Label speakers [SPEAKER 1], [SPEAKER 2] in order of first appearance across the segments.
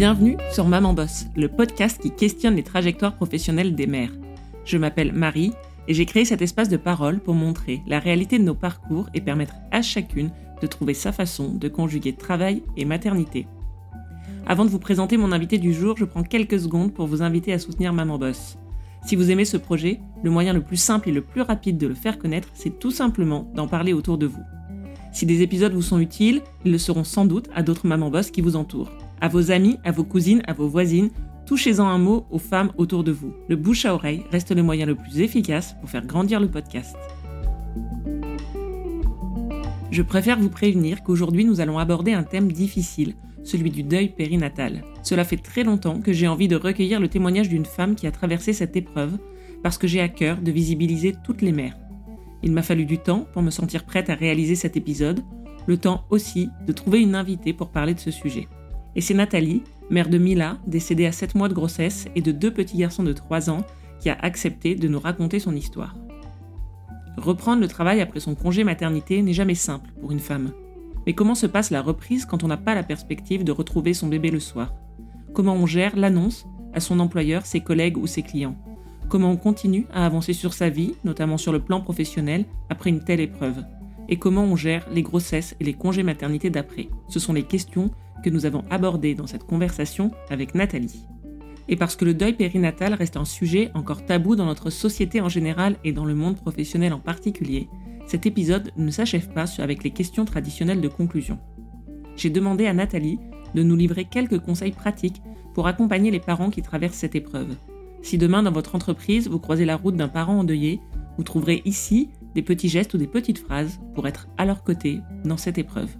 [SPEAKER 1] Bienvenue sur Maman Boss, le podcast qui questionne les trajectoires professionnelles des mères. Je m'appelle Marie et j'ai créé cet espace de parole pour montrer la réalité de nos parcours et permettre à chacune de trouver sa façon de conjuguer travail et maternité. Avant de vous présenter mon invité du jour, je prends quelques secondes pour vous inviter à soutenir Maman Boss. Si vous aimez ce projet, le moyen le plus simple et le plus rapide de le faire connaître, c'est tout simplement d'en parler autour de vous. Si des épisodes vous sont utiles, ils le seront sans doute à d'autres mamans boss qui vous entourent. À vos amis, à vos cousines, à vos voisines, touchez-en un mot aux femmes autour de vous. Le bouche à oreille reste le moyen le plus efficace pour faire grandir le podcast. Je préfère vous prévenir qu'aujourd'hui nous allons aborder un thème difficile, celui du deuil périnatal. Cela fait très longtemps que j'ai envie de recueillir le témoignage d'une femme qui a traversé cette épreuve, parce que j'ai à cœur de visibiliser toutes les mères. Il m'a fallu du temps pour me sentir prête à réaliser cet épisode, le temps aussi de trouver une invitée pour parler de ce sujet. Et c'est Nathalie, mère de Mila, décédée à 7 mois de grossesse et de deux petits garçons de 3 ans, qui a accepté de nous raconter son histoire. Reprendre le travail après son congé maternité n'est jamais simple pour une femme. Mais comment se passe la reprise quand on n'a pas la perspective de retrouver son bébé le soir? Comment on gère l'annonce à son employeur, ses collègues ou ses clients? Comment on continue à avancer sur sa vie, notamment sur le plan professionnel, après une telle épreuve? Et comment on gère les grossesses et les congés maternité d'après? Ce sont les questions que nous avons abordées dans cette conversation avec Nathalie. Et parce que le deuil périnatal reste un sujet encore tabou dans notre société en général et dans le monde professionnel en particulier, cet épisode ne s'achève pas avec les questions traditionnelles de conclusion. J'ai demandé à Nathalie de nous livrer quelques conseils pratiques pour accompagner les parents qui traversent cette épreuve. Si demain dans votre entreprise vous croisez la route d'un parent endeuillé, vous trouverez ici des petits gestes ou des petites phrases pour être à leur côté dans cette épreuve.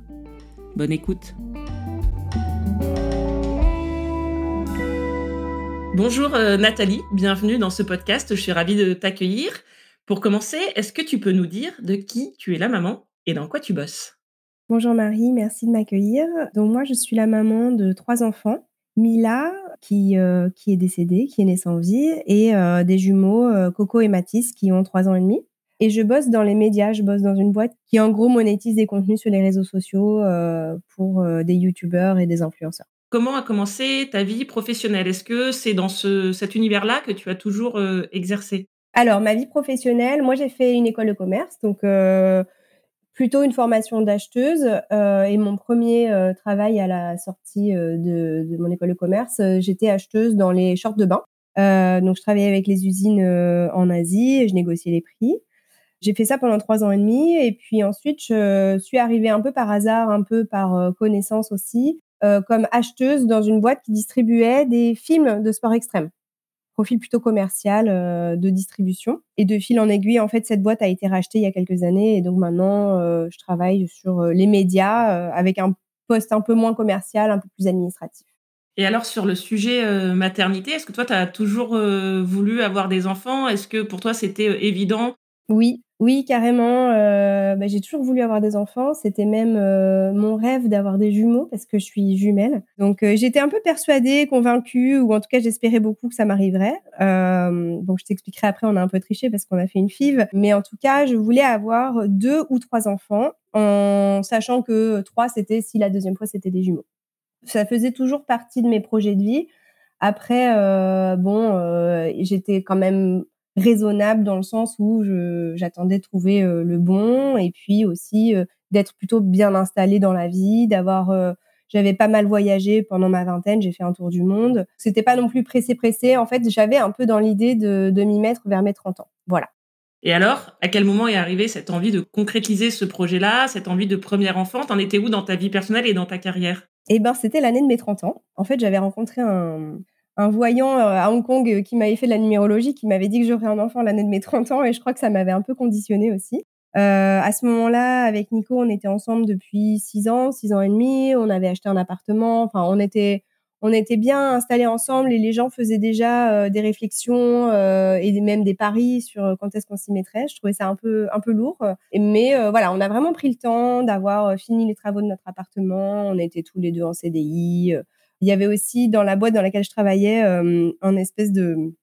[SPEAKER 1] Bonne écoute. Bonjour euh, Nathalie, bienvenue dans ce podcast, je suis ravie de t'accueillir. Pour commencer, est-ce que tu peux nous dire de qui tu es la maman et dans quoi tu bosses?
[SPEAKER 2] Bonjour Marie, merci de m'accueillir. Donc moi je suis la maman de trois enfants. Mila, qui, euh, est décédée, qui est née sans vie, et euh, des jumeaux, Coco et Mathis, qui ont trois ans et demi. Et je bosse dans les médias, je bosse dans une boîte qui en gros monétise des contenus sur les réseaux sociaux pour des youtubeurs et des influenceurs.
[SPEAKER 1] Comment a commencé ta vie professionnelle? Est-ce que c'est dans ce, cet univers-là que tu as toujours exercé?
[SPEAKER 2] Alors, ma vie professionnelle, moi j'ai fait une école de commerce, donc plutôt une formation d'acheteuse euh, et mon premier euh, travail à la sortie euh, de, de, mon école de commerce, j'étais acheteuse dans les shorts de bain. donc je travaillais avec les usines en Asie et je négociais les prix. J'ai fait ça pendant trois ans et demi et puis ensuite je suis arrivée un peu par hasard, un peu par connaissance aussi, comme acheteuse dans une boîte qui distribuait des films de sport extrême profil plutôt commercial euh, de distribution. Et de fil en aiguille, en fait, cette boîte a été rachetée il y a quelques années. Et donc maintenant, euh, je travaille sur euh, les médias avec un poste un peu moins commercial, un peu plus administratif.
[SPEAKER 1] Et alors sur le sujet maternité, est-ce que toi, tu as toujours voulu avoir des enfants? Est-ce que pour toi, c'était évident
[SPEAKER 2] Oui, oui, carrément. Euh, bah, j'ai toujours voulu avoir des enfants. C'était même euh, mon rêve d'avoir des jumeaux parce que je suis jumelle. Donc euh, j'étais un peu persuadée, convaincue, ou en tout cas j'espérais beaucoup que ça m'arriverait. donc je t'expliquerai après. On a un peu triché parce qu'on a fait une five, mais en tout cas je voulais avoir deux ou trois enfants, en sachant que trois c'était si la deuxième fois c'était des jumeaux. Ça faisait toujours partie de mes projets de vie. Après, bon, j'étais quand même raisonnable dans le sens où j'attendais de trouver euh, le bon et puis aussi euh, d'être plutôt bien installée dans la vie, d'avoir euh, j'avais pas mal voyagé pendant ma vingtaine, j'ai fait un tour du monde. C'était pas non plus pressé pressé. En fait, j'avais un peu dans l'idée de, de m'y mettre vers mes 30 ans. Voilà.
[SPEAKER 1] Et alors, à quel moment est arrivée cette envie de concrétiser ce projet-là, cette envie de premier enfant? T'en étais où dans ta vie personnelle et dans ta carrière?
[SPEAKER 2] Eh ben, c'était l'année de mes 30 ans. En fait, j'avais rencontré un, un voyant euh, à Hong Kong euh, qui m'avait fait de la numérologie, qui m'avait dit que j'aurais un enfant l'année de mes 30 ans, et je crois que ça m'avait un peu conditionné aussi. Euh, à ce moment-là, avec Nico, on était ensemble depuis 6 ans, 6 ans et demi. On avait acheté un appartement. Enfin, on était, on était bien installés ensemble et les gens faisaient déjà des réflexions et même des paris sur quand est-ce qu'on s'y mettrait. Je trouvais ça un peu, un peu lourd. Mais voilà, on a vraiment pris le temps d'avoir fini les travaux de notre appartement. On était tous les deux en CDI. Il y avait aussi dans la boîte dans laquelle je travaillais euh, un espèce de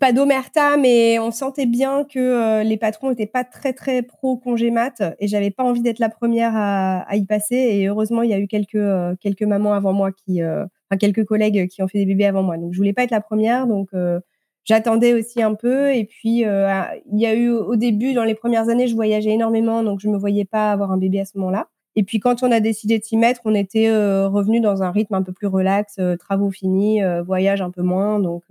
[SPEAKER 2] pas d'omerta, mais on sentait bien que euh, les patrons étaient pas très très pro congé mat et j'avais pas envie d'être la première à, y passer. Et heureusement, il y a eu quelques euh, quelques mamans avant moi qui enfin, quelques collègues qui ont fait des bébés avant moi. Donc, je voulais pas être la première. Donc, j'attendais aussi un peu. Et puis, il y a eu au début, dans les premières années, je voyageais énormément, donc je me voyais pas avoir un bébé à ce moment-là. Et puis quand on a décidé de s'y mettre, on était euh, revenu dans un rythme un peu plus relax, euh, travaux finis, euh, voyage un peu moins. Donc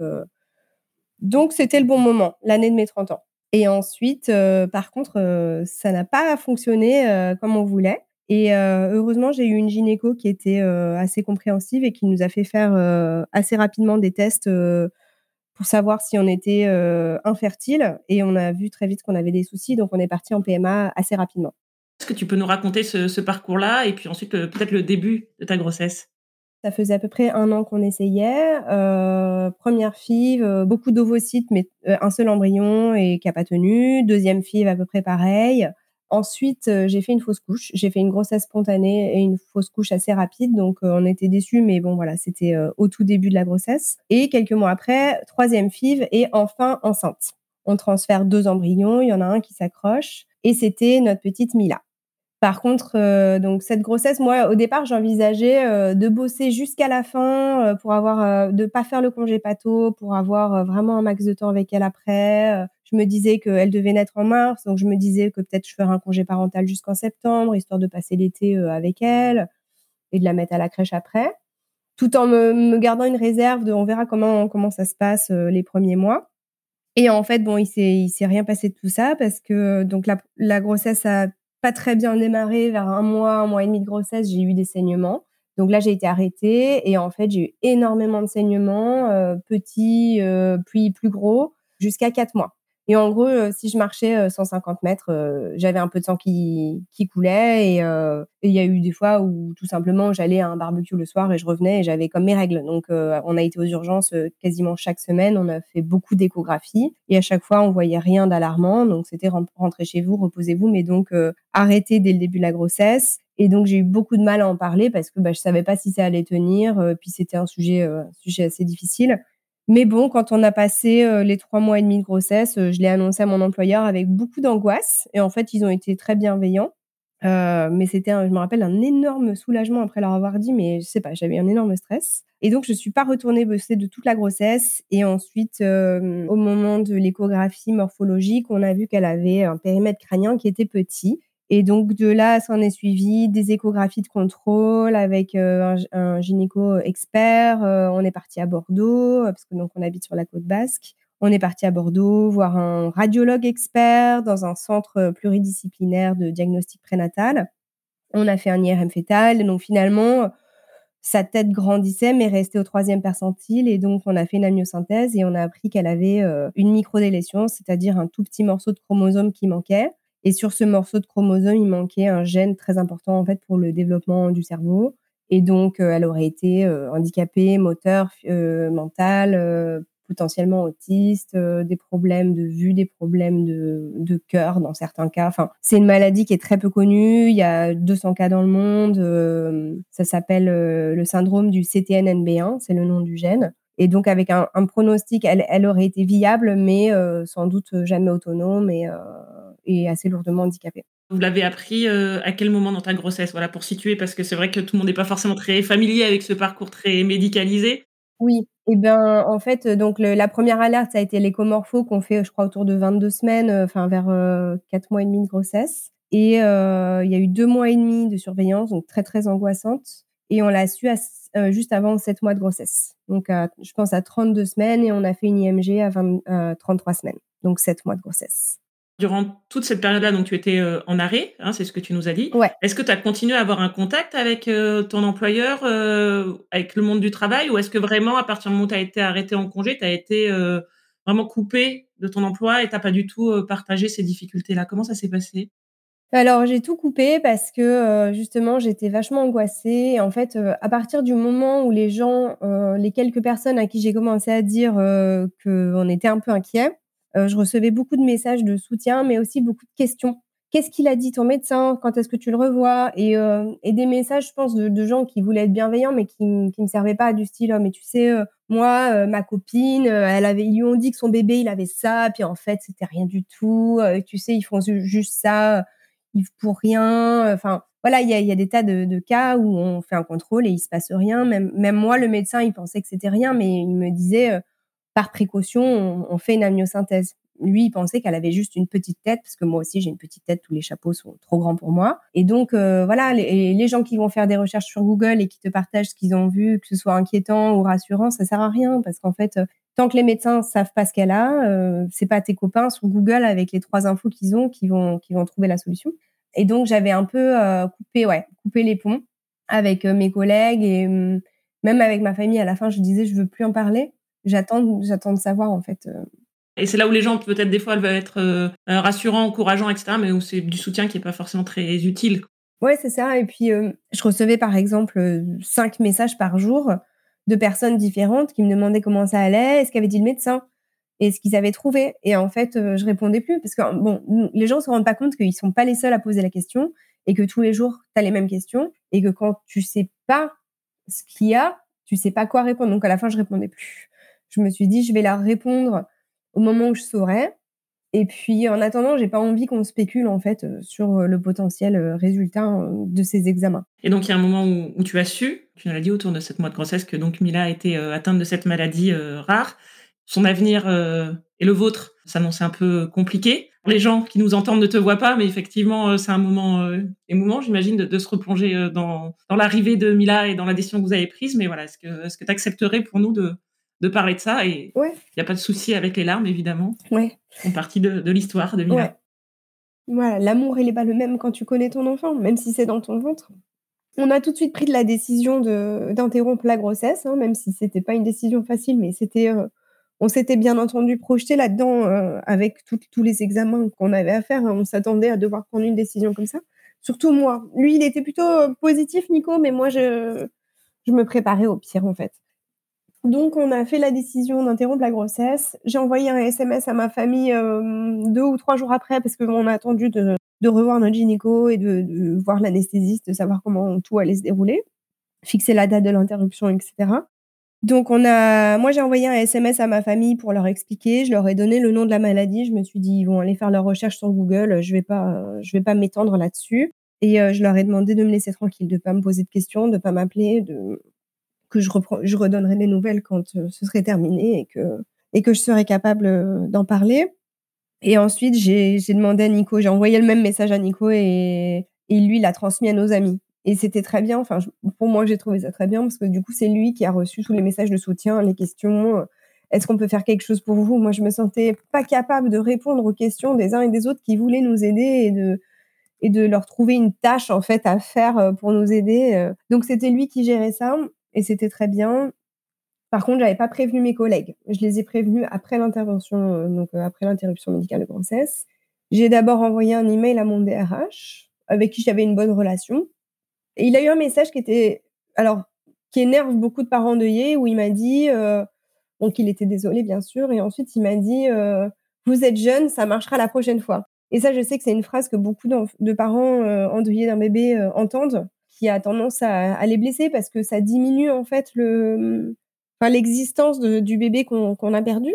[SPEAKER 2] donc c'était le bon moment, l'année de mes 30 ans. Et ensuite, par contre, ça n'a pas fonctionné comme on voulait. Et heureusement, j'ai eu une gynéco qui était assez compréhensive et qui nous a fait faire assez rapidement des tests pour savoir si on était infertile. Et on a vu très vite qu'on avait des soucis, donc on est parti en PMA assez rapidement.
[SPEAKER 1] Est-ce que tu peux nous raconter ce, parcours-là et puis ensuite peut-être le début de ta grossesse?
[SPEAKER 2] Ça faisait à peu près un an qu'on essayait. Euh, première FIV, euh, beaucoup d'ovocytes, mais euh, un seul embryon et qui n'a pas tenu. Deuxième FIV, à peu près pareil. Ensuite, j'ai fait une fausse couche. J'ai fait une grossesse spontanée et une fausse couche assez rapide. Donc, on était déçus, mais bon, voilà, c'était au tout début de la grossesse. Et quelques mois après, troisième FIV et enfin enceinte. On transfère deux embryons. Il y en a un qui s'accroche. Et c'était notre petite Mila. Par contre, euh, donc cette grossesse, moi, au départ, j'envisageais euh, de bosser jusqu'à la fin euh, pour avoir, de pas faire le congé pato, pour avoir vraiment un max de temps avec elle après. je me disais qu'elle devait naître en mars, donc je me disais que peut-être je ferais un congé parental jusqu'en septembre, histoire de passer l'été avec elle et de la mettre à la crèche après, tout en me, gardant une réserve de, on verra comment comment ça se passe les premiers mois. Et en fait, bon, il s'est s'est rien passé de tout ça parce que donc la grossesse a pas très bien démarré, vers un mois, un mois et demi de grossesse, j'ai eu des saignements. Donc là, j'ai été arrêtée et en fait, j'ai eu énormément de saignements, euh, petits, euh, puis plus gros, jusqu'à quatre mois. Et en gros, euh, si je marchais 150 euh, mètres, euh, j'avais un peu de sang qui, qui coulait. Et il y a eu des fois où tout simplement j'allais à un barbecue le soir et je revenais et j'avais comme mes règles. Donc on a été aux urgences quasiment chaque semaine. On a fait beaucoup d'échographies et à chaque fois on voyait rien d'alarmant. Donc c'était rentrer chez vous, reposez-vous, mais donc arrêter dès le début de la grossesse. Et donc j'ai eu beaucoup de mal à en parler parce que bah, je savais pas si ça allait tenir. puis c'était un sujet, un sujet assez difficile. Mais bon, quand on a passé euh, les trois mois et demi de grossesse, euh, je l'ai annoncé à mon employeur avec beaucoup d'angoisse. Et en fait, ils ont été très bienveillants. Euh, mais c'était, je me rappelle, un énorme soulagement après leur avoir dit, mais je sais pas, j'avais un énorme stress. Et donc, je suis pas retournée bosser de toute la grossesse. Et ensuite, au moment de l'échographie morphologique, on a vu qu'elle avait un périmètre crânien qui était petit. Et donc de là, s'en est suivi des échographies de contrôle avec euh, un, gynéco expert. Euh, on est parti à Bordeaux euh, parce que donc on habite sur la côte basque. On est parti à Bordeaux voir un radiologue expert dans un centre pluridisciplinaire de diagnostic prénatal. On a fait un IRM fœtal. Donc finalement, sa tête grandissait mais restait au troisième percentile et donc on a fait une amniosynthèse et on a appris qu'elle avait une microdélétion, c'est-à-dire un tout petit morceau de chromosome qui manquait. Et sur ce morceau de chromosome, il manquait un gène très important en fait pour le développement du cerveau. Et donc, euh, elle aurait été euh, handicapée, moteur, euh, mental, potentiellement autiste, des problèmes de vue, des problèmes de, cœur dans certains cas. Enfin, c'est une maladie qui est très peu connue. Il y a 200 cas dans le monde. ça s'appelle le syndrome du CTNNB1, c'est le nom du gène. Et donc, avec un, un pronostic, elle, elle, aurait été viable, mais sans doute jamais autonome et et assez lourdement handicapée.
[SPEAKER 1] Vous l'avez appris euh, à quel moment dans ta grossesse? Voilà, pour situer, parce que c'est vrai que tout le monde n'est pas forcément très familier avec ce parcours très médicalisé.
[SPEAKER 2] Oui, et eh ben en fait, donc la première alerte, ça a été l'écomorpho qu'on fait, je crois, autour de 22 semaines, euh, enfin vers euh, 4 mois et demi de grossesse. Et euh, il y a eu deux mois et demi de surveillance, donc très très angoissante. Et on l'a su à, juste avant 7 mois de grossesse. Donc je pense à 32 semaines et on a fait une IMG à, 20, 33 semaines, donc 7 mois de grossesse
[SPEAKER 1] durant toute cette période-là, donc tu étais euh, en arrêt, hein, c'est ce que tu nous as dit.
[SPEAKER 2] Ouais.
[SPEAKER 1] Est-ce que tu as continué à avoir un contact avec euh, ton employeur, euh, avec le monde du travail, ou est-ce que vraiment, à partir du moment où tu as été arrêté en congé, tu as été vraiment coupé de ton emploi et tu pas du tout partagé ces difficultés-là? Comment ça s'est passé?
[SPEAKER 2] Alors j'ai tout coupé parce que justement j'étais vachement angoissée. Et en fait, à partir du moment où les gens, les quelques personnes à qui j'ai commencé à dire qu'on était un peu inquiets, euh, je recevais beaucoup de messages de soutien, mais aussi beaucoup de questions. Qu'est-ce qu'il a dit ton médecin? Quand est-ce que tu le revois? Et, euh, et, des messages, je pense, de, gens qui voulaient être bienveillants, mais qui ne me servaient pas du style, oh, mais tu sais, euh, moi, ma copine, elle avait, ils lui ont dit que son bébé, il avait ça, puis en fait, c'était rien du tout. tu sais, ils font juste ça. pour rien. Enfin, voilà, il y a, des tas de, de, cas où on fait un contrôle et il se passe rien. Même, même moi, le médecin, il pensait que c'était rien, mais il me disait, par précaution, on, fait une amniosynthèse lui, il pensait qu'elle avait juste une petite tête, parce que moi aussi j'ai une petite tête, tous les chapeaux sont trop grands pour moi. Et donc euh, voilà, les, gens qui vont faire des recherches sur Google et qui te partagent ce qu'ils ont vu, que ce soit inquiétant ou rassurant, ça sert à rien, parce qu'en fait, euh, tant que les médecins savent pas ce qu'elle a, euh, c'est pas tes copains sur Google avec les trois infos qu'ils ont qui vont qui vont trouver la solution. Et donc j'avais un peu euh, coupé, ouais, coupé les ponts avec mes collègues et hum, même avec ma famille. À la fin, je disais je veux plus en parler. J'attends, j'attends de savoir en fait
[SPEAKER 1] et c'est là où les gens, peut-être des fois, elles veulent être euh, rassurants, encourageants, etc., mais où c'est du soutien qui n'est pas forcément très utile.
[SPEAKER 2] Ouais, c'est ça. Et puis, euh, je recevais par exemple euh, cinq messages par jour de personnes différentes qui me demandaient comment ça allait, est-ce qu'avait dit le médecin, et ce qu'ils avaient trouvé. Et en fait, je répondais plus parce que bon, les gens se rendent pas compte qu'ils sont pas les seuls à poser la question et que tous les jours, tu as les mêmes questions et que quand tu sais pas ce qu'il y a, tu sais pas quoi répondre. Donc à la fin, je répondais plus. Je me suis dit, je vais leur répondre au moment où je saurais. Et puis, en attendant, j'ai pas envie qu'on spécule en fait euh, sur euh, le potentiel euh, résultat de ces examens.
[SPEAKER 1] Et donc, il y a un moment où, tu as su, tu nous l'as dit autour de cette mois de grossesse, que donc Mila a été atteinte de cette maladie rare. Son avenir et le vôtre s'annonçaient un peu compliqué. Les gens qui nous entendent ne te voient pas, mais effectivement, c'est un moment émouvant, j'imagine, de, se replonger dans, dans l'arrivée de Mila et dans la décision que vous avez prise. Mais voilà, est-ce que tu accepterais pour nous de, de parler de ça et il n'y a pas de souci avec les larmes évidemment.
[SPEAKER 2] Ouais.
[SPEAKER 1] Font partie de, de l'histoire de Mila. Ouais.
[SPEAKER 2] Voilà, l'amour il est pas le même quand tu connais ton enfant, même si c'est dans ton ventre. On a tout de suite pris de la décision de d'interrompre la grossesse, hein, même si c'était pas une décision facile, mais c'était euh, on s'était bien entendu projeté là-dedans euh, avec tous les examens qu'on avait à faire. Hein. on s'attendait à devoir prendre une décision comme ça. Surtout moi. Lui, il était plutôt euh, positif, Nico, mais moi, je, je me préparais au pire, en fait. Donc, on a fait la décision d'interrompre la grossesse. J'ai envoyé un SMS à ma famille euh, deux ou trois jours après parce qu'on a attendu de, revoir notre gynéco et de, de voir l'anesthésiste, de savoir comment tout allait se dérouler, fixer la date de l'interruption, etc. Donc, on a, moi, j'ai envoyé un SMS à ma famille pour leur expliquer. Je leur ai donné le nom de la maladie. Je me suis dit, ils vont aller faire leur recherche sur Google. Je vais pas, je vais pas m'étendre là-dessus. Et euh, je leur ai demandé de me laisser tranquille, de pas me poser de questions, de pas m'appeler, de que je, reprends, je redonnerai les nouvelles quand euh, ce serait terminé et que, et que je serai capable euh, d'en parler. Et ensuite, j'ai demandé à Nico, j'ai envoyé le même message à Nico et, et lui l'a transmis à nos amis. Et c'était très bien. Enfin, pour moi, j'ai trouvé ça très bien parce que du coup, c'est lui qui a reçu tous les messages de soutien, les questions. Est-ce qu'on peut faire quelque chose pour vous? Moi, je me sentais pas capable de répondre aux questions des uns et des autres qui voulaient nous aider et de et de leur trouver une tâche en fait à faire euh, pour nous aider. Donc c'était lui qui gérait ça et c'était très bien. Par contre, j'avais pas prévenu mes collègues. Je les ai prévenus après l'intervention, euh, donc euh, après l'interruption médicale de grossesse. J'ai d'abord envoyé un email à mon DRH avec qui j'avais une bonne relation. Et il a eu un message qui était, alors, qui énerve beaucoup de parents endeuillés, où il m'a dit, euh, donc il était désolé bien sûr, et ensuite il m'a dit, vous êtes jeune, ça marchera la prochaine fois. Et ça, je sais que c'est une phrase que beaucoup de parents endeuillés d'un bébé entendent qui a tendance à, les blesser parce que ça diminue en fait l'existence du bébé qu'on a perdu,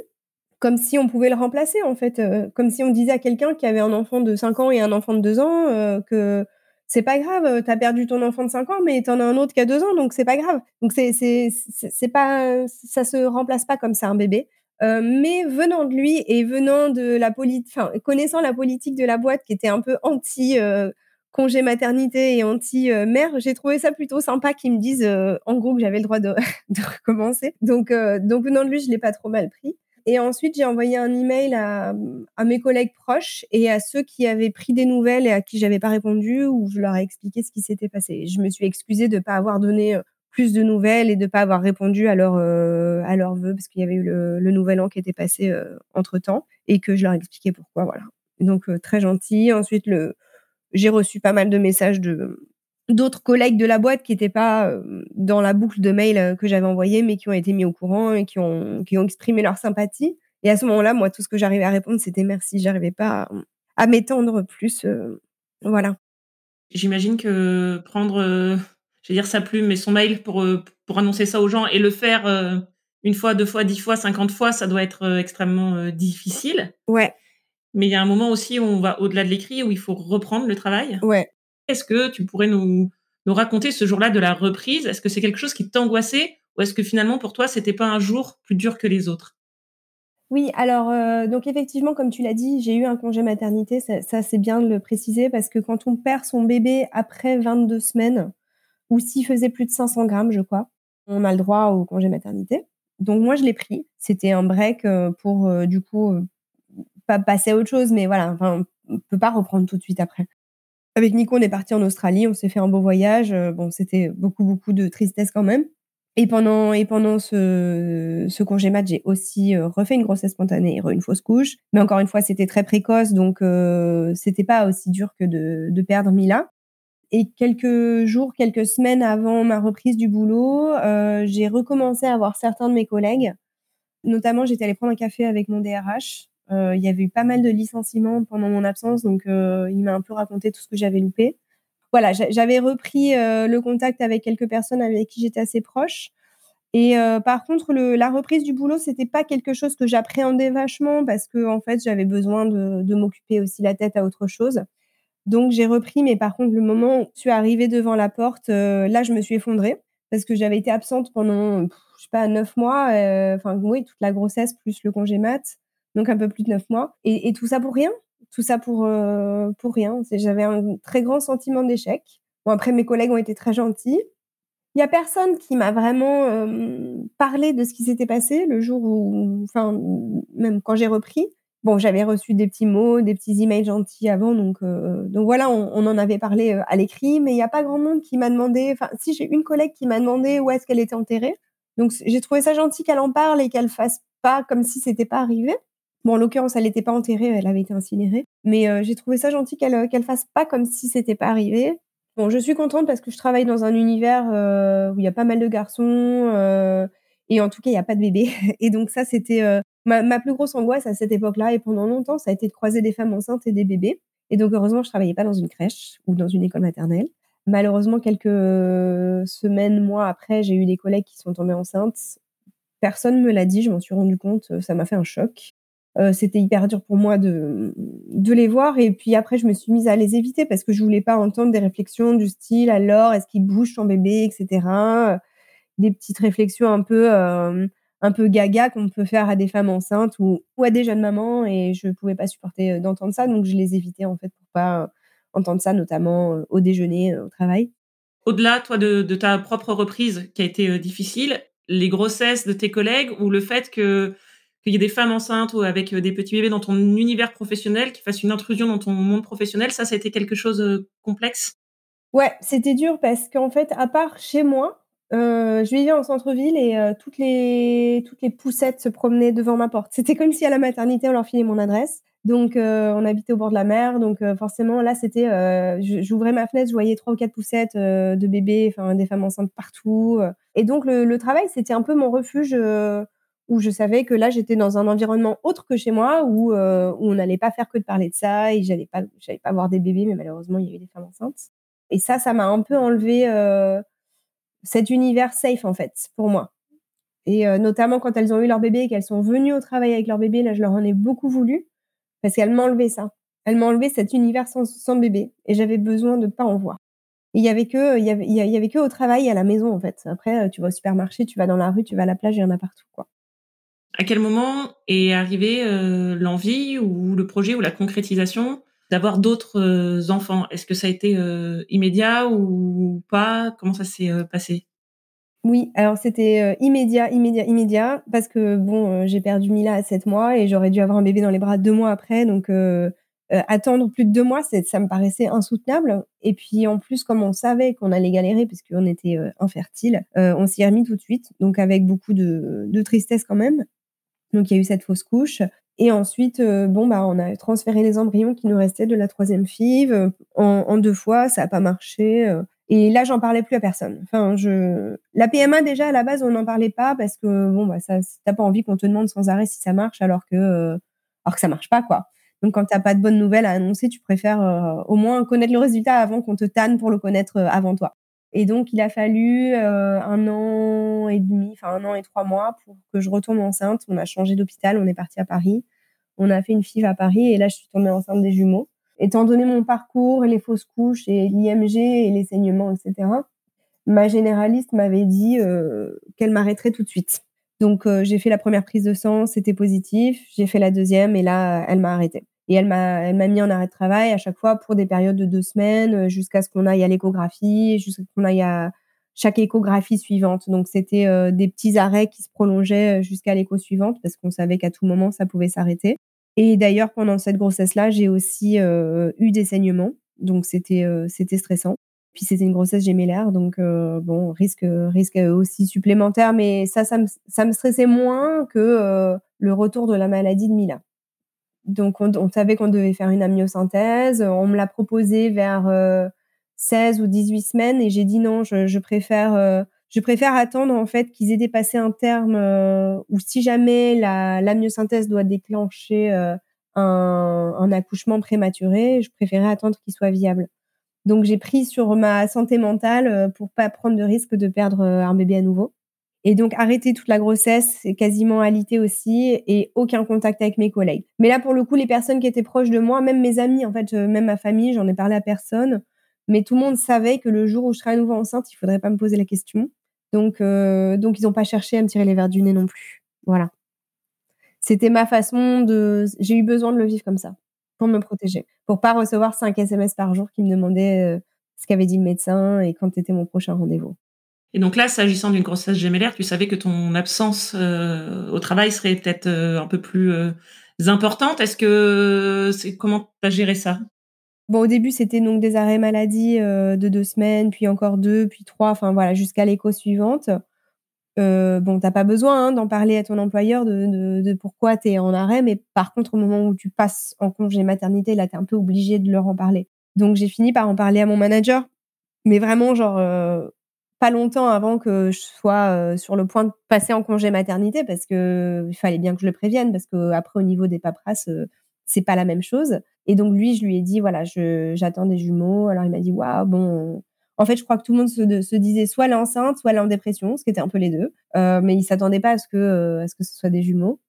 [SPEAKER 2] comme si on pouvait le remplacer en fait, euh, comme si on disait à quelqu'un qui avait un enfant de 5 ans et un enfant de 2 ans euh, que c'est pas grave, tu as perdu ton enfant de 5 ans, mais tu en as un autre qui a 2 ans, donc c'est pas grave. Donc c'est c'est pas ça se remplace pas comme ça un bébé. Euh, mais venant de lui et venant de la politique, enfin connaissant la politique de la boîte qui était un peu anti euh, congé maternité et anti-mère, j'ai trouvé ça plutôt sympa qu'ils me disent euh, en gros que j'avais le droit de, recommencer. Donc, euh, donc de lui, je l'ai pas trop mal pris. Et ensuite, j'ai envoyé un email à, à mes collègues proches et à ceux qui avaient pris des nouvelles et à qui j'avais pas répondu, où je leur ai expliqué ce qui s'était passé. Je me suis excusée de pas avoir donné euh, plus de nouvelles et de pas avoir répondu à leur leurs vœux parce qu'il y avait eu le, le, nouvel an qui était passé euh, entre temps et que je leur ai expliqué pourquoi. Voilà. Donc très gentil. Ensuite, le j'ai reçu pas mal de messages de d'autres collègues de la boîte qui n'étaient pas euh, dans la boucle de mail euh, que j'avais envoyé, mais qui ont été mis au courant et qui ont, qui ont exprimé leur sympathie. Et à ce moment-là, moi, tout ce que j'arrivais à répondre, c'était merci. J'arrivais pas à, m'étendre plus. Euh, voilà.
[SPEAKER 1] J'imagine que prendre, je vais dire sa plume, mais son mail pour, pour annoncer ça aux gens et le faire une fois, deux fois, dix fois, cinquante fois, ça doit être extrêmement difficile.
[SPEAKER 2] Ouais.
[SPEAKER 1] Mais il y a un moment aussi où on va au-delà de l'écrit, où il faut reprendre le travail.
[SPEAKER 2] Ouais.
[SPEAKER 1] Est-ce que tu pourrais nous nous raconter ce jour-là de la reprise? Est-ce que c'est quelque chose qui t'angoissait? Ou est-ce que finalement pour toi c'était pas un jour plus dur que les autres?
[SPEAKER 2] Oui, alors, heu, donc effectivement, comme tu l'as dit, j'ai eu un congé maternité. Ça ça, c'est bien de le préciser parce que quand on perd son bébé après 22 semaines ou s'il faisait plus de 500 grammes, je crois, on a le droit au congé maternité. Donc moi, je l'ai pris. C'était un break, heu, pour, heu, du coup, pas passer à autre chose, mais voilà, enfin, on peut pas reprendre tout de suite après. Avec Nico, on est partis en Australie, on s'est fait un beau voyage, heu, bon, c'était beaucoup, beaucoup de tristesse quand même. Et pendant et pendant ce congé mat, j'ai aussi, heu, refait une grossesse spontanée et une fausse couche. Mais encore une fois, c'était très précoce, donc heu, c'était pas aussi dur que de perdre Mila. Et quelques jours, quelques semaines avant ma reprise du boulot, j'ai recommencé à voir certains de mes collègues. Notamment, j'étais allée prendre un café avec mon DRH. Heu, il y avait eu pas mal de licenciements pendant mon absence, donc heu, il m'a un peu raconté tout ce que j'avais loupé. Voilà, j'a j'avais repris, heu, le contact avec quelques personnes avec qui j'étais assez proche et par contre la reprise du boulot, c'était pas quelque chose que j'appréhendais vachement parce qu'en fait, j'avais besoin de m'occuper aussi la tête à autre chose. Donc j'ai repris, mais par contre le moment où je suis arrivée devant la porte, là, je me suis effondrée parce que j'avais été absente pendant, je sais pas 9 mois, enfin oui, toute la grossesse plus le congé mat, donc un peu plus de 9 mois et tout ça pour rien? Tout ça pour, heu, pour rien. J'avais un très grand sentiment d'échec. Bon après mes collègues ont été très gentils. Il y a personne qui m'a vraiment, parlé de ce qui s'était passé le jour où enfin, même quand j'ai repris. Bon, j'avais reçu des petits mots, des petits emails gentils avant donc heu, donc voilà, on en avait parlé, heu, à l'écrit, mais il y a pas grand monde qui m'a demandé enfin si, j'ai une collègue qui m'a demandé où est-ce qu'elle était enterrée. Donc j'ai trouvé ça gentil qu'elle en parle et qu'elle fasse pas comme si c'était pas arrivé. Bon, en l'occurrence, elle était pas enterrée, elle avait été incinérée, mais heu, j'ai trouvé ça gentil qu'elle, heu, qu'elle fasse pas comme si c'était pas arrivé. Bon, je suis contente parce que je travaille dans un univers, heu, où il y a pas mal de garçons, et en tout cas, il y a pas de bébés et donc ça, c'était, ma ma plus grosse angoisse à cette époque-là et pendant longtemps, ça a été de croiser des femmes enceintes et des bébés et donc heureusement, je travaillais pas dans une crèche ou dans une école maternelle. Malheureusement, quelques, semaines, mois après, j'ai eu des collègues qui sont tombées enceintes. Personne me l'a dit, je m'en suis rendue compte, ça m'a fait un choc. Heu, c'était hyper dur pour moi de de les voir et puis après je me suis mise à les éviter parce que je voulais pas entendre des réflexions du style: «Alors, est-ce qu'il bouge ton bébé?» et cetera. Des petites réflexions un peu, hem, un peu gaga qu'on peut faire à des femmes enceintes ou ou à des jeunes mamans et je pouvais pas supporter, d'entendre ça, donc je les évitais en fait pour pas entendre ça, notamment, au déjeuner, au travail.
[SPEAKER 1] Au-delà, toi, de ta propre reprise qui a été, difficile, les grossesses de tes collègues ou le fait que qu'il y ait des femmes enceintes ou avec, des petits bébés dans ton univers professionnel, qui fassent une intrusion dans ton monde professionnel, ça, ça a été quelque chose, heu, complexe?
[SPEAKER 2] Ouais, c'était dur parce qu'en fait, à part chez moi, heu, je vivais en centre-ville et toutes les toutes les poussettes se promenaient devant ma porte. C'était comme si à la maternité, on leur filait mon adresse. Donc on habitait au bord de la mer, donc forcément là, c'était, j'ouvrais ma fenêtre, je voyais 3 ou 4 poussettes, de bébés, enfin des femmes enceintes partout, et donc le travail, c'était un peu mon refuge, où je savais que là, j'étais dans un environnement autre que chez moi, où, heu, où on n'allait pas faire que de parler de ça et j'allais pas j'allais pas voir des bébés, mais malheureusement, il y avait des femmes enceintes et ça, ça m'a un peu enlevé, heu, cet univers safe, en fait, pour moi et heu, notamment quand elles ont eu leur bébé et qu'elles sont venues au travail avec leur bébé, là, je leur en ai beaucoup voulu parce qu'elles m'enlevaient ça. Elles m'enlevaient cet univers sans bébé et j'avais besoin de pas en voir. Il y avait que il y avait il y avait que au travail et à la maison, en fait. Après, tu vas au supermarché, tu vas dans la rue, tu vas à la plage, il y en a partout, quoi.
[SPEAKER 1] À quel moment est arrivée, heu, l'envie ou le projet ou la concrétisation d'avoir d'autres, heu, enfants? Est-ce que ça a été, heu, immédiat ou pas? Comment ça s'est, passé?
[SPEAKER 2] Oui, alors c'était, immédiat, immédiat, immédiat parce que bon, j'ai perdu Mila à 7 mois et j'aurais dû avoir un bébé dans les bras 2 mois après donc attendre plus de 2 mois, ça me paraissait insoutenable et puis en plus, comme on savait qu'on allait galérer puisqu'on était, heu, infertiles, heu, on s'y est remis tout de suite, donc avec beaucoup de tristesse quand même. Donc il y a eu cette fausse couche et ensuite, heu, bon, bah, on a transféré les embryons qui nous restaient de la 3e FIV, heu, en 2 fois, ça a pas marché, heu et là, j'en parlais plus à personne. Enfin, je la PMA déjà à la base, on n'en parlait pas parce que bon, bah, ça tu as pas envie qu'on te demande sans arrêt si ça marche alors que, alors que ça marche pas, quoi. Donc quand tu as pas de bonnes nouvelles à annoncer, tu préfères, au moins connaître le résultat avant qu'on te tanne pour le connaître, avant toi et donc il a fallu, heu, 1 an et demi, enfin 1 an et 3 mois pour que je retombe enceinte. On a changé d'hôpital, on est partis à Paris. On a fait une FIV à Paris et là, je suis tombée enceinte des jumeaux. Étant donné mon parcours, les fausses couches et l'IMG et les saignements, etc., ma généraliste m'avait dit euh, qu'elle m'arrêterait tout de suite. Donc, euh, j'ai fait la première prise de sang, c'était positif. J'ai fait la deuxième et là, elle m'a arrêtée. Et elle m'a, elle m'a mis en arrêt de travail à chaque fois pour des périodes de deux semaines, euh, jusqu'à ce qu'on aille à l'échographie, jusqu'à ce qu'on aille à chaque échographie suivante. Donc, c'était euh, des petits arrêts qui se prolongeaient jusqu'à l'écho suivante parce qu'on savait qu'à tout moment, ça pouvait s'arrêter. Et d'ailleurs, pendant cette grossesse-là, j'ai aussi eu des saignements. Donc, c'était, c'était stressant. Puis c'était une grossesse gémellaire, donc euh, bon, risque, risque aussi supplémentaire, mais ça, ça me, ça me stressait moins que euh, le retour de la maladie de Mila. Donc on, on savait qu'on devait faire une amyosynthèse, on me l'a proposé vers 16 euh, ou 18 semaines et j'ai dit non, je, je préfère je préfère attendre en fait qu'ils aient dépassé un terme où si jamais la l'amyosynthèse doit déclencher un, un accouchement prématuré, je préférais attendre qu'il soit viable. Donc j'ai pris sur ma santé mentale euh, pour pas prendre de risque de perdre euh, un bébé à nouveau. Et donc arrêter toute la grossesse, quasiment alité aussi, et aucun contact avec mes collègues. Mais là, pour le coup, les personnes qui étaient proches de moi, même mes amis, en fait, euh, même ma famille, j'en ai parlé à personne, mais tout le monde savait que le jour où je serais à nouveau enceinte, il faudrait pas me poser la question. Donc, donc ils n'ont pas cherché à me tirer les verres du nez non plus. Voilà. C'était ma façon de. J'ai eu besoin de le vivre comme ça pour me protéger, pour pas recevoir 5 SMS par jour qui me demandaient euh, ce qu'avait dit le médecin et quand était mon prochain rendez-vous.
[SPEAKER 1] Et donc là, s'agissant d'une grossesse gémellaire, tu savais que ton absence euh, au travail serait peut-être euh, un peu plus importante. Est-ce que c'est comment tu as géré ça?
[SPEAKER 2] Bon, au début, c'était donc des arrêts maladie de deux semaines, puis encore deux, puis trois, enfin voilà, jusqu'à l'écho suivante. Euh, bon, t'as pas besoin hein, d'en parler à ton employeur de, pourquoi tu es en arrêt, mais par contre, au moment où tu passes en congé maternité, là, tu es un peu obligé de leur en parler. Donc, j'ai fini par en parler à mon manager, mais vraiment, genre, euh, pas longtemps avant que je sois euh, sur le point de passer en congé maternité, parce que il fallait bien que je le prévienne, parce que après, au niveau des paperasses, c'est pas la même chose. Et donc, lui, je lui ai dit, voilà, j'attends des jumeaux. Alors, il m'a dit, waouh, bon, en fait, je crois que tout le monde se, disait soit elle est enceinte, soit elle en dépression, ce qui était un peu les deux. Euh, mais il s'attendait pas à ce que euh, à ce que ce soit des jumeaux.